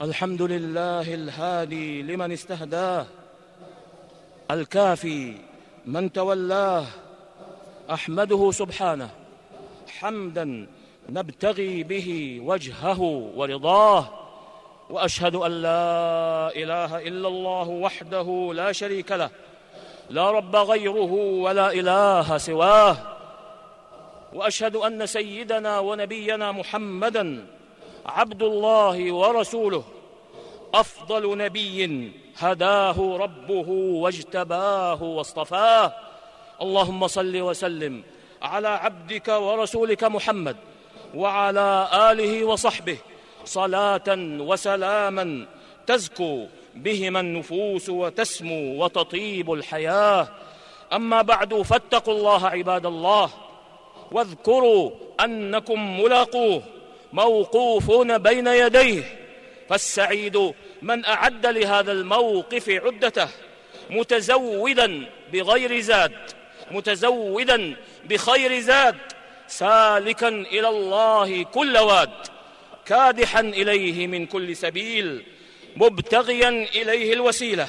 الحمد لله الهادي لمن استهداه الكافي من تولاه أحمده سبحانه حمدا نبتغي به وجهه ورضاه وأشهد أن لا إله إلا الله وحده لا شريك له لا رب غيره ولا إله سواه وأشهد أن سيدنا ونبينا محمدا عبد الله ورسوله. أفضل نبي هداه ربه واجتباه واصطفاه. اللهم صل وسلم على عبدك ورسولك محمد وعلى آله وصحبه. صلاة وسلاما تزكو بهما النفوس وتسمو وتطيب الحياة. أما بعد فاتقوا الله عباد الله واذكروا أنكم ملاقوه. موقوفون بين يديه فالسعيد من أعد لهذا الموقف عدته متزودا بغير زاد متزودا بخير زاد سالكا إلى الله كل واد كادحا إليه من كل سبيل مبتغيا إليه الوسيلة.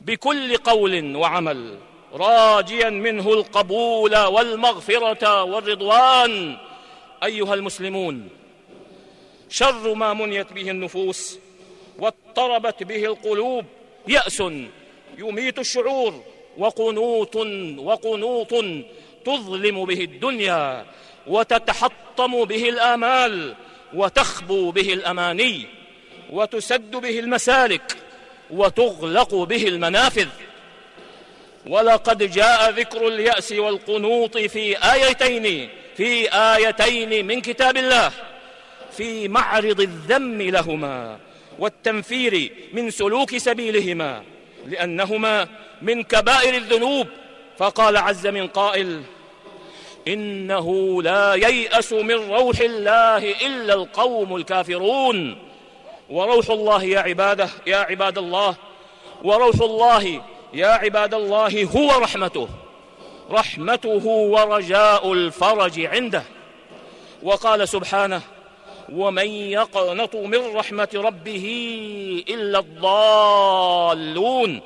بكل قول وعمل راجيا منه القبول والمغفرة والرضوان أيها المسلمون شر ما منيت به النفوس واضطربت به القلوب يأس يميت الشعور وقنوط وقنوط تظلم به الدنيا وتتحطم به الآمال وتخبو به الأماني وتسد به المسالك وتغلق به المنافذ. ولقد جاء ذكر اليأس والقنوط في آيتين في آيتين من كتاب الله في معرض الذم لهما والتنفير من سلوك سبيلهما لأنهما من كبائر الذنوب. فقال عز من قائل إنه لا ييأس من روح الله إلا القوم الكافرون. وروح الله يا عبادة يا عباد الله وروح الله يا عباد الله هو رحمته. رحمته ورجاء الفرج عنده. وقال سبحانه ومن يقنط من رحمة ربه إلا الضالون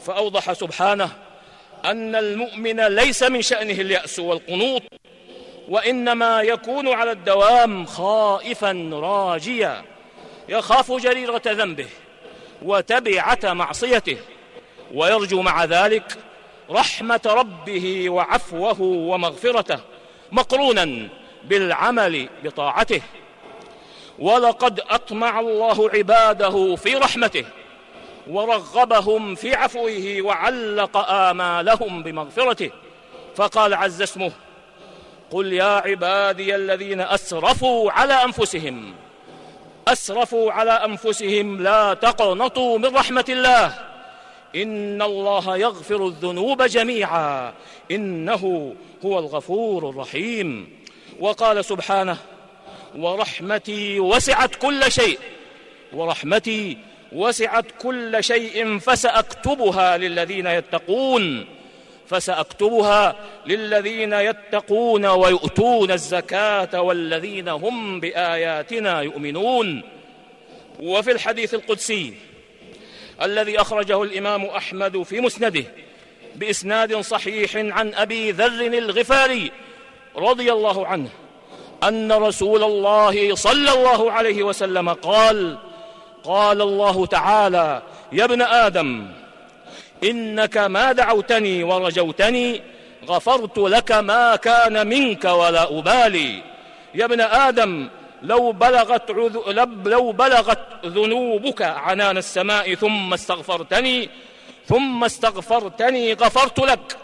فأوضح سبحانه أن المؤمن ليس من شأنه اليأس والقنوط وإنما يكون على الدوام خائفا راجيا يخاف جريرة ذنبه وتبعة معصيته ويرجو مع ذلك رحمة ربه وعفوه ومغفرته مقرونا بالعمل بطاعته. ولقد أطمع الله عباده في رحمته ورغبهم في عفوه وعلق آمالهم بمغفرته. فقال عز اسمه قل يا عبادي الذين أسرفوا على أنفسهم أسرفوا على أنفسهم لا تقنطوا من رحمة الله. إن الله يغفر الذنوب جميعا. إنه هو الغفور الرحيم. وقال سبحانه ورحمتي وسعت كل شيء. ورحمتي وسعت كل شيء فسأكتبها للذين يتقون. فسأكتبها للذين يتقون ويؤتون الزكاة والذين هم بآياتنا يؤمنون. وفي الحديث القدسي الذي أخرجه الإمام أحمد في مسنده بإسناد صحيح عن أبي ذر الغفاري رضي الله عنه أن رسول الله صلى الله عليه وسلم قال قال الله تعالى يا ابن آدم إنك ما دعوتني ورجوتني غفرت لك ما كان منك ولا أبالي. يا ابن آدم لو بلغت عذ... لو بلغت ذنوبك عنان السماء ثم استغفرتني ثم استغفرتني غفرت لك.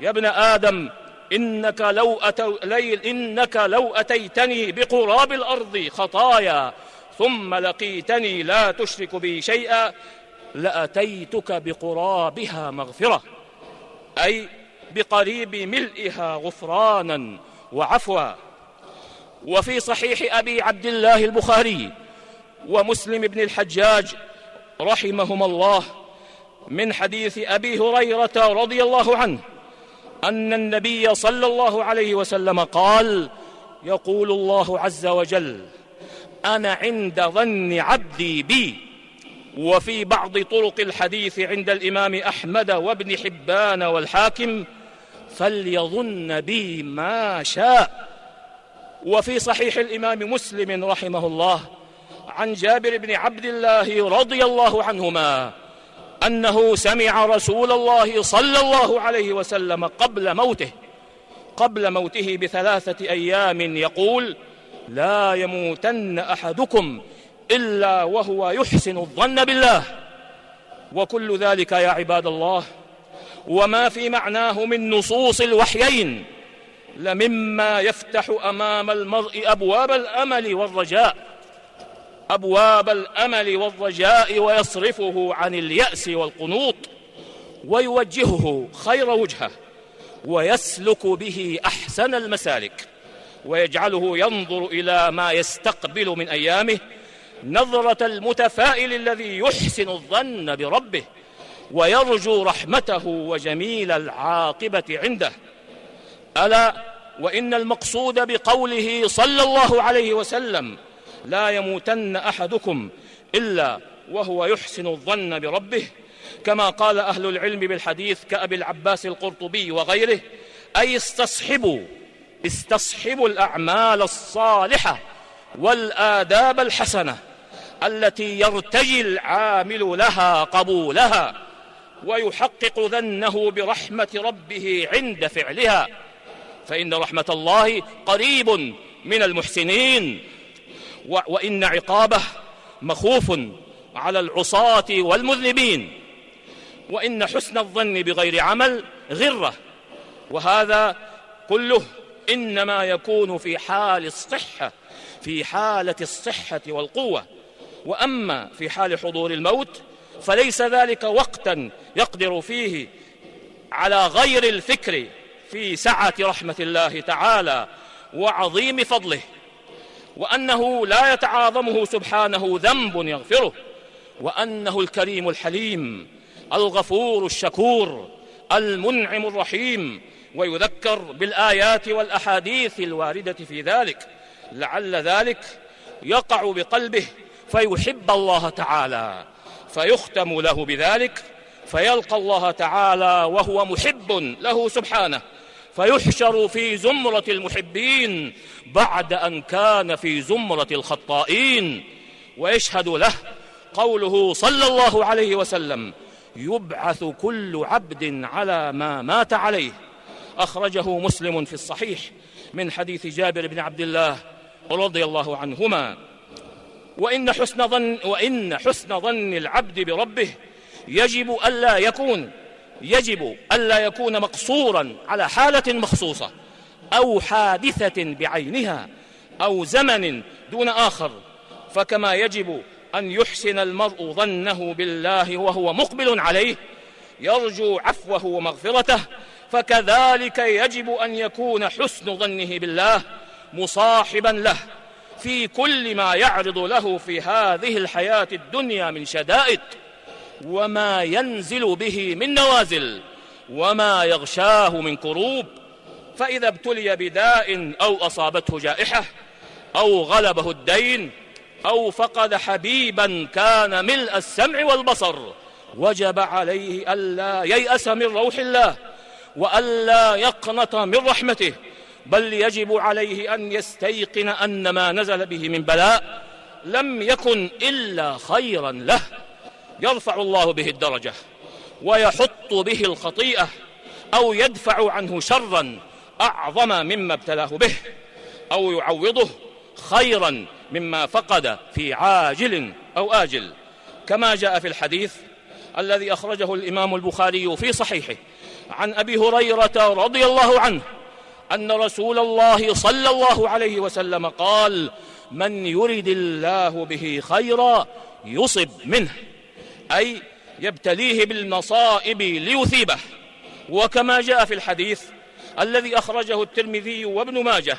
يا ابن آدم إنك لو أتو... ليل إنك لو أتيتني بقراب الأرض خطايا ثم لقيتني لا تشرك بي شيئا لأتيتك بقرابها مغفرة. أي بقريب ملئها غفرانا وعفوا. وفي صحيح أبي عبد الله البخاري ومسلم بن الحجاج رحمهما الله من حديث أبي هريرة رضي الله عنه أن النبي صلى الله عليه وسلم قال يقول الله عز وجل أنا عند ظن عبدي بي. وفي بعض طرق الحديث عند الإمام أحمد وابن حبان والحاكم فليظن بي ما شاء. وفي صحيح الإمام مسلم رحمه الله عن جابر بن عبد الله رضي الله عنهما أنه سمع رسول الله صلى الله عليه وسلم قبل موته قبل موته بثلاثة أيام يقول لا يموتن أحدكم إلا وهو يحسن الظن بالله وكل ذلك يا عباد الله وما في معناه من نصوص الوحيين لمما يفتح أمام المرء أبواب الأمل والرجاء. أبواب الأمل والرجاء ويصرفه عن اليأس والقنوط ويوجهه خير وجهه ويسلك به أحسن المسالك ويجعله ينظر إلى ما يستقبل من أيامه نظرة المتفائل الذي يحسن الظن بربه ويرجو رحمته وجميل العاقبة عنده. ألا وإن المقصود بقوله صلى الله عليه وسلم لا يموتن أحدكم إلا وهو يحسن الظن بربه كما قال أهل العلم بالحديث كأبي العباس القرطبي وغيره أي استصحبوا استصحبوا الأعمال الصالحة والآداب الحسنة التي يرتجي العامل لها قبولها ويحقق ذنه برحمة ربه عند فعلها. فإن رحمة الله قريب من المحسنين وإن عقابه مخوف على العصاة والمذنبين وإن حسن الظن بغير عمل غرة. وهذا كله إنما يكون في حال الصحة في حالة الصحة والقوة. وأما في حال حضور الموت فليس ذلك وقتا يقدر فيه على غير الفكر في سعة رحمة الله تعالى وعظيم فضله وأنه لا يتعاظمه سبحانه ذنب يغفره وأنه الكريم الحليم الغفور الشكور المنعم الرحيم ويذكر بالآيات والأحاديث الواردة في ذلك لعل ذلك يقع بقلبه فيحب الله تعالى فيختم له بذلك فيلقى الله تعالى وهو محب له سبحانه. فيحشر في زمرة المحبين بعد أن كان في زمرة الخطائين. ويشهد له قوله صلى الله عليه وسلم يبعث كل عبد على ما مات عليه. أخرجه مسلم في الصحيح من حديث جابر بن عبد الله رضي الله عنهما. وإن حسن ظن وإن حسن ظن العبد بربه يجب ألا يكون يجب ألا يكون مقصورا على حالة مخصوصة أو حادثة بعينها أو زمن دون آخر. فكما يجب أن يحسن المرء ظنه بالله وهو مقبل عليه يرجو عفوه ومغفرته فكذلك يجب أن يكون حسن ظنه بالله مصاحبا له في كل ما يعرض له في هذه الحياة الدنيا من شدائد. وما ينزل به من نوازل وما يغشاه من كروب فإذا ابتلي بداء أو أصابته جائحة أو غلبه الدين أو فقد حبيبا كان ملء السمع والبصر وجب عليه ألا ييأس من روح الله وألا يقنط من رحمته بل يجب عليه أن يستيقن أن ما نزل به من بلاء لم يكن إلا خيرا له. يرفع الله به الدرجة ويحط به الخطيئة أو يدفع عنه شرا أعظم مما ابتلاه به أو يعوضه خيرا مما فقد في عاجل أو آجل. كما جاء في الحديث الذي أخرجه الإمام البخاري في صحيحه عن أبي هريرة رضي الله عنه أن رسول الله صلى الله عليه وسلم قال من يرد الله به خيرا يصب منه. أي يبتليه بالمصائب ليثيبه. وكما جاء في الحديث الذي أخرجه الترمذي وابن ماجه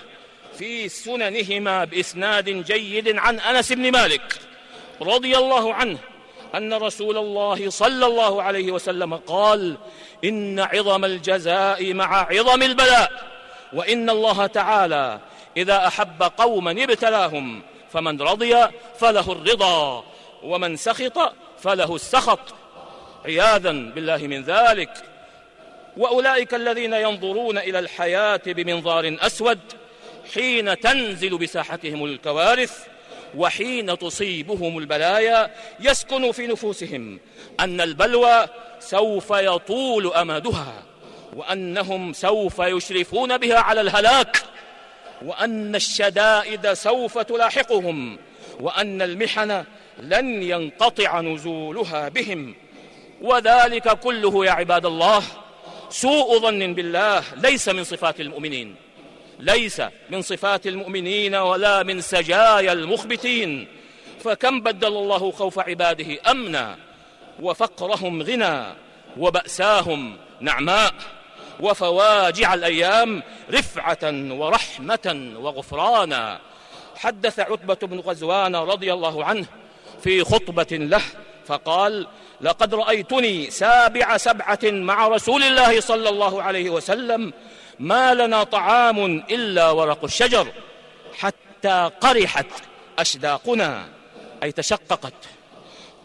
في سننهما بإسناد جيد عن أنس بن مالك رضي الله عنه أن رسول الله صلى الله عليه وسلم قال إن عظم الجزاء مع عظم البلاء وإن الله تعالى إذا أحب قوما ابتلاهم فمن رضي فله الرضا ومن سخط فله السخط. عياذا بالله من ذلك. وأولئك الذين ينظرون إلى الحياة بمنظار أسود حين تنزل بساحتهم الكوارث وحين تصيبهم البلايا يسكن في نفوسهم أن البلوى سوف يطول أمدها وأنهم سوف يشرفون بها على الهلاك وأن الشدائد سوف تلاحقهم وأن المحن لن ينقطع نزولها بهم. وذلك كله يا عباد الله سوء ظن بالله ليس من صفات المؤمنين. ليس من صفات المؤمنين ولا من سجايا المخبتين. فكم بدل الله خوف عباده أمنا وفقرهم غنى وبأساهم نعماء. وفواجع الأيام رفعة ورحمة وغفرانا. حدث عتبة بن غزوان رضي الله عنه في خطبة له فقال لقد رأيتني سابع سبعة مع رسول الله صلى الله عليه وسلم ما لنا طعام إلا ورق الشجر حتى قرحت أشداقنا أي تشققت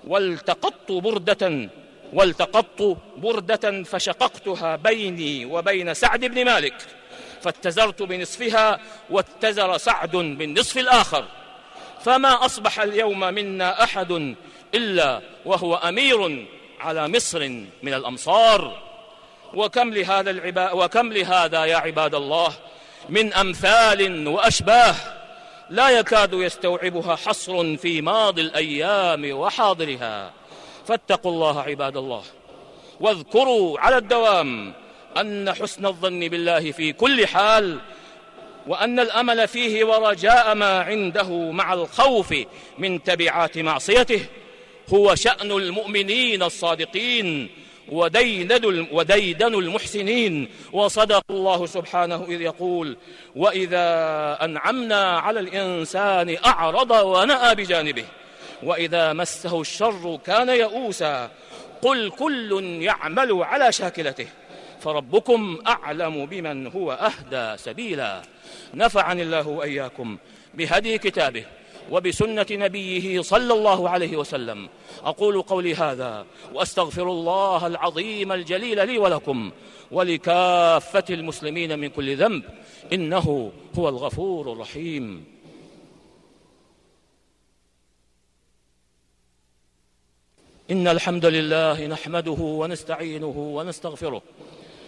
والتقطت بردة والتقطت بردة فشققتها بيني وبين سعد بن مالك فاتزرت بنصفها واتزر سعد بالنصف الآخر. فما أصبح اليوم منا أحد إلا وهو أمير على مصر من الأمصار. وكم لهذا العباد وكم لهذا يا عباد الله؟ من أمثال وأشباه لا يكاد يستوعبها حصر في ماضي الأيام وحاضرها. فاتقوا الله عباد الله. واذكروا على الدوام أن حسن الظن بالله في كل حال وأن الأمل فيه ورجاء ما عنده مع الخوف من تبعات معصيته هو شأن المؤمنين الصادقين وديدن وديدن المحسنين. وصدق الله سبحانه إذ يقول وإذا أنعمنا على الإنسان أعرض ونأى بجانبه وإذا مسه الشر كان يئوسا قل كل يعمل على شاكلته. فربكم أعلم بمن هو أهدى سبيلا. نفعني الله وإياكم بهدي كتابه وبسنة نبيه صلى الله عليه وسلم. أقول قولي هذا وأستغفر الله العظيم الجليل لي ولكم ولكافة المسلمين من كل ذنب. إنه هو الغفور الرحيم. إن الحمد لله نحمده ونستعينه ونستغفره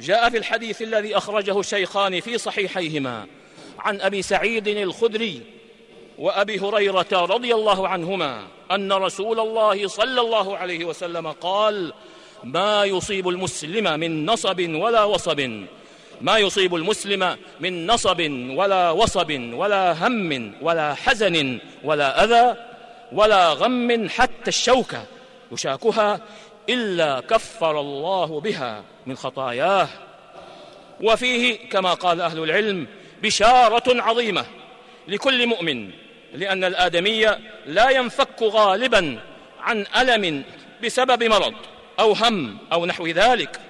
جاء في الحديث الذي أخرجه الشيخان في صحيحيهما. عن أبي سعيد الخدري وأبي هريرة رضي الله عنهما أن رسول الله صلى الله عليه وسلم قال ما يصيب المسلم من نصب ولا وصب. ما يصيب المسلم من نصب ولا وصب ولا هم ولا حزن ولا أذى ولا غم حتى الشوكة. يشاكها إلا كفر الله بها من خطاياه. وفيه كما قال أهل العلم بشارة عظيمة لكل مؤمن لأن الآدمي لا ينفك غالبا عن ألم بسبب مرض أو هم أو نحو ذلك.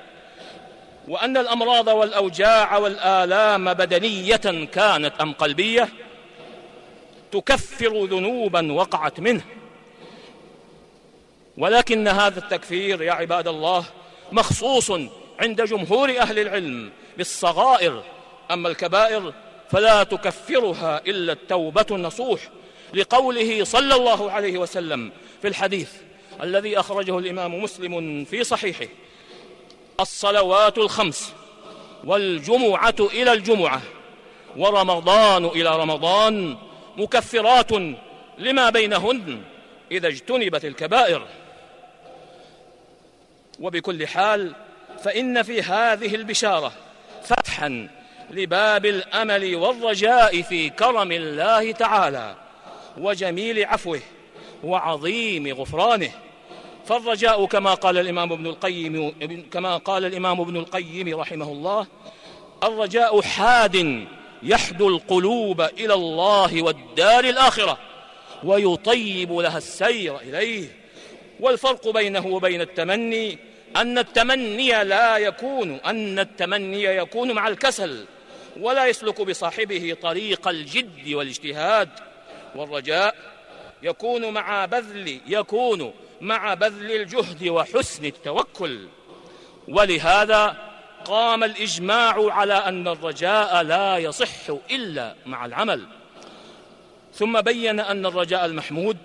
وأن الأمراض والأوجاع والآلام بدنية كانت أم قلبية تكفر ذنوبا وقعت منه. ولكن هذا التكفير يا عباد الله مخصوص عند جمهور أهل العلم بالصغائر. أما الكبائر فلا تكفرها إلا التوبة النصوح لقوله صلى الله عليه وسلم في الحديث الذي أخرجه الإمام مسلم في صحيحه الصلوات الخمس والجمعة إلى الجمعة ورمضان إلى رمضان مكفرات لما بينهن إذا اجتنبت الكبائر. وبكل حال فإن في هذه البشارة فتحا لباب الأمل والرجاء في كرم الله تعالى وجميل عفوه وعظيم غفرانه. فالرجاء كما قال الإمام ابن القيم كما قال الإمام ابن القيم رحمه الله الرجاء حاد يحدو القلوب إلى الله والدار الآخرة ويطيب لها السير إليه. والفرق بينه وبين التمني أن التمني لا يكون أن التمني يكون مع الكسل ولا يسلك بصاحبه طريق الجد والاجتهاد والرجاء. يكون مع بذل يكون مع بذل الجهد وحسن التوكل. ولهذا قام الإجماع على أن الرجاء لا يصح إلا مع العمل. ثم بين أن الرجاء المحمود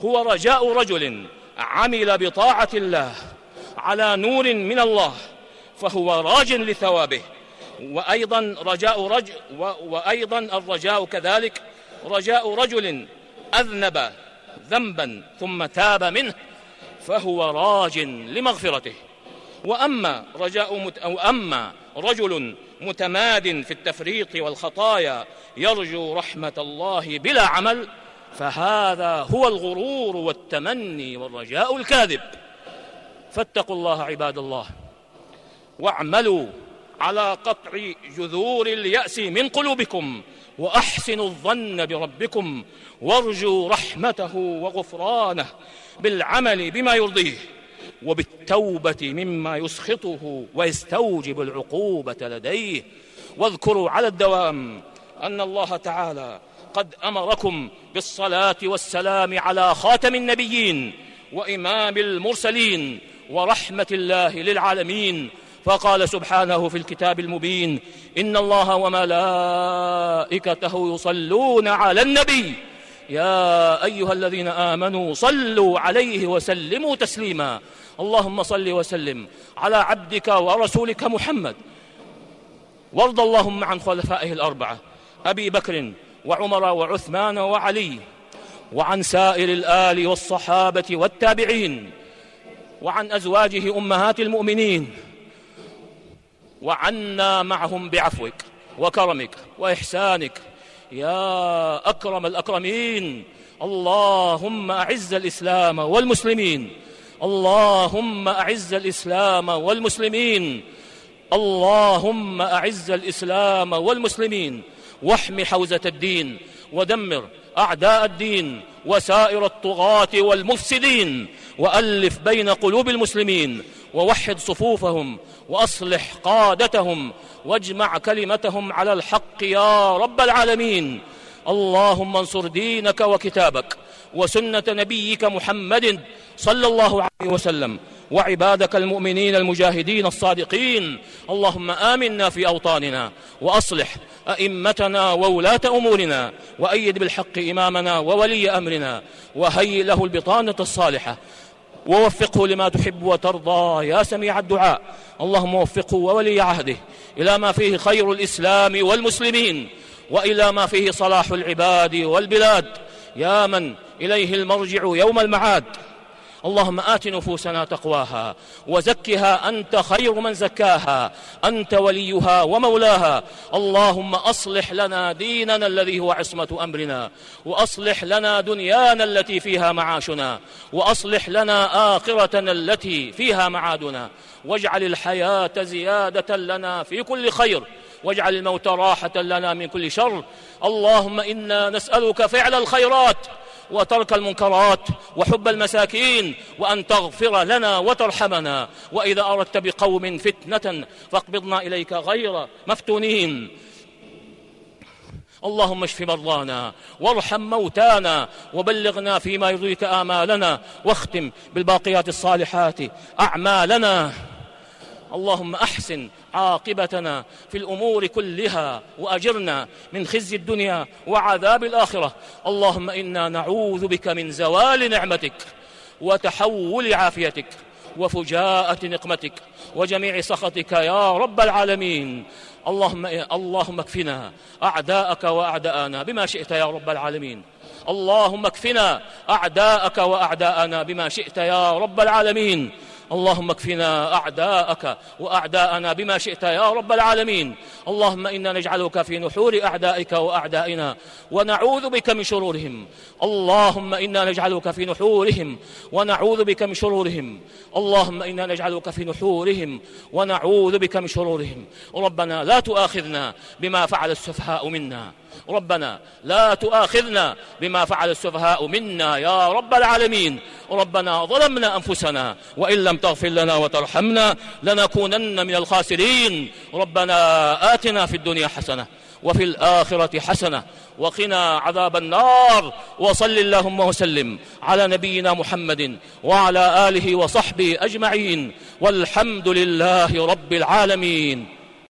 هو رجاء رجل عمل بطاعة الله على نور من الله فهو راج لثوابه. وأيضا رجاء رجل وأيضا الرجاء كذلك رجاء رجل أذنب ذنبا ثم تاب منه فهو راج لمغفرته. وأما رجاء مت... أو أما رجل متماد في التفريط والخطايا يرجو رحمة الله بلا عمل فهذا هو الغرور والتمني والرجاء الكاذب. فاتقوا الله عباد الله واعملوا على قطع جذور اليأس من قلوبكم وأحسنوا الظن بربكم وارجوا رحمته وغفرانه بالعمل بما يرضيه وبالتوبة مما يسخطه ويستوجب العقوبة لديه. واذكروا على الدوام أن الله تعالى قد أمركم بالصلاة والسلام على خاتم النبيين وإمام المرسلين ورحمة الله للعالمين. فقال سبحانه في الكتاب المبين إن الله وملائكته يصلون على النبي. يا أيها الذين آمنوا صلوا عليه وسلموا تسليما. اللهم صل وسلم على عبدك ورسولك محمد. وارض اللهم عن خلفائه الأربعة. أبي بكر وعمر وعثمان وعلي وعن سائر الآل والصحابة والتابعين وعن أزواجه أمهات المؤمنين وعنا معهم بعفوك وكرمك وإحسانك. يا أكرم الأكرمين اللهم أعز الإسلام والمسلمين اللهم أعز الإسلام والمسلمين اللهم أعز الإسلام والمسلمين. واحم حوزة الدين ودمر أعداء الدين وسائر الطغاة والمفسدين وألف بين قلوب المسلمين ووحد صفوفهم وأصلح قادتهم واجمع كلمتهم على الحق يا رب العالمين. اللهم انصر دينك وكتابك وسنة نبيك محمد صلى الله عليه وسلم. وعبادك المؤمنين المجاهدين الصادقين. اللهم آمنا في أوطاننا وأصلح أئمتنا وولاة أمورنا وأيد بالحق إمامنا وولي أمرنا وهيئ له البطانة الصالحة ووفقه لما تحب وترضى. يا سميع الدعاء اللهم وفقه وولي عهده إلى ما فيه خير الإسلام والمسلمين وإلى ما فيه صلاح العباد والبلاد. يا من إليه المرجع يوم المعاد. اللهم آت نفوسنا تقواها وزكها أنت خير من زكاها أنت وليها ومولاها. اللهم أصلح لنا ديننا الذي هو عصمة أمرنا وأصلح لنا دنيانا التي فيها معاشنا وأصلح لنا آخرتنا التي فيها معادنا. واجعل الحياة زيادة لنا في كل خير واجعل الموت راحة لنا من كل شر. اللهم إنا نسألك فعل الخيرات وترك المنكرات وحب المساكين وأن تغفر لنا وترحمنا. وإذا أردت بقوم فتنة فاقبضنا إليك غير مفتونين. اللهم اشف مرضانا وارحم موتانا وبلغنا فيما يرضيك آمالنا واختم بالباقيات الصالحات أعمالنا. اللهم أحسن عاقبتنا في الأمور كلها وأجرنا من خزي الدنيا وعذاب الآخرة. اللهم إنا نعوذ بك من زوال نعمتك وتحول عافيتك وفجاءة نقمتك وجميع سخطك يا رب العالمين. اللهم اللهم اكفنا أعداءك وأعداءنا بما شئت يا رب العالمين. اللهم اكفنا أعداءك وأعداءنا بما شئت يا رب العالمين. اللهم اكفنا أعداءك وأعداءنا بما شئت يا رب العالمين. اللهم إنا نجعلك في نحور أعدائك وأعدائنا ونعوذ بك من شرورهم. اللهم إنا نجعلك في نحورهم ونعوذ بك من شرورهم. اللهم إنا نجعلك في نحورهم ونعوذ بك من شرورهم. ربنا لا تؤاخذنا بما فعل السفهاء منا. ربنا لا تؤاخذنا بما فعل السفهاء منا يا رب العالمين. ربنا ظلمنا أنفسنا وإن لم تغفر لنا وترحمنا لنكونن من الخاسرين. ربنا آتنا في الدنيا حسنة وفي الآخرة حسنة وقنا عذاب النار. وصل اللهم وسلم على نبينا محمد وعلى آله وصحبه أجمعين. والحمد لله رب العالمين.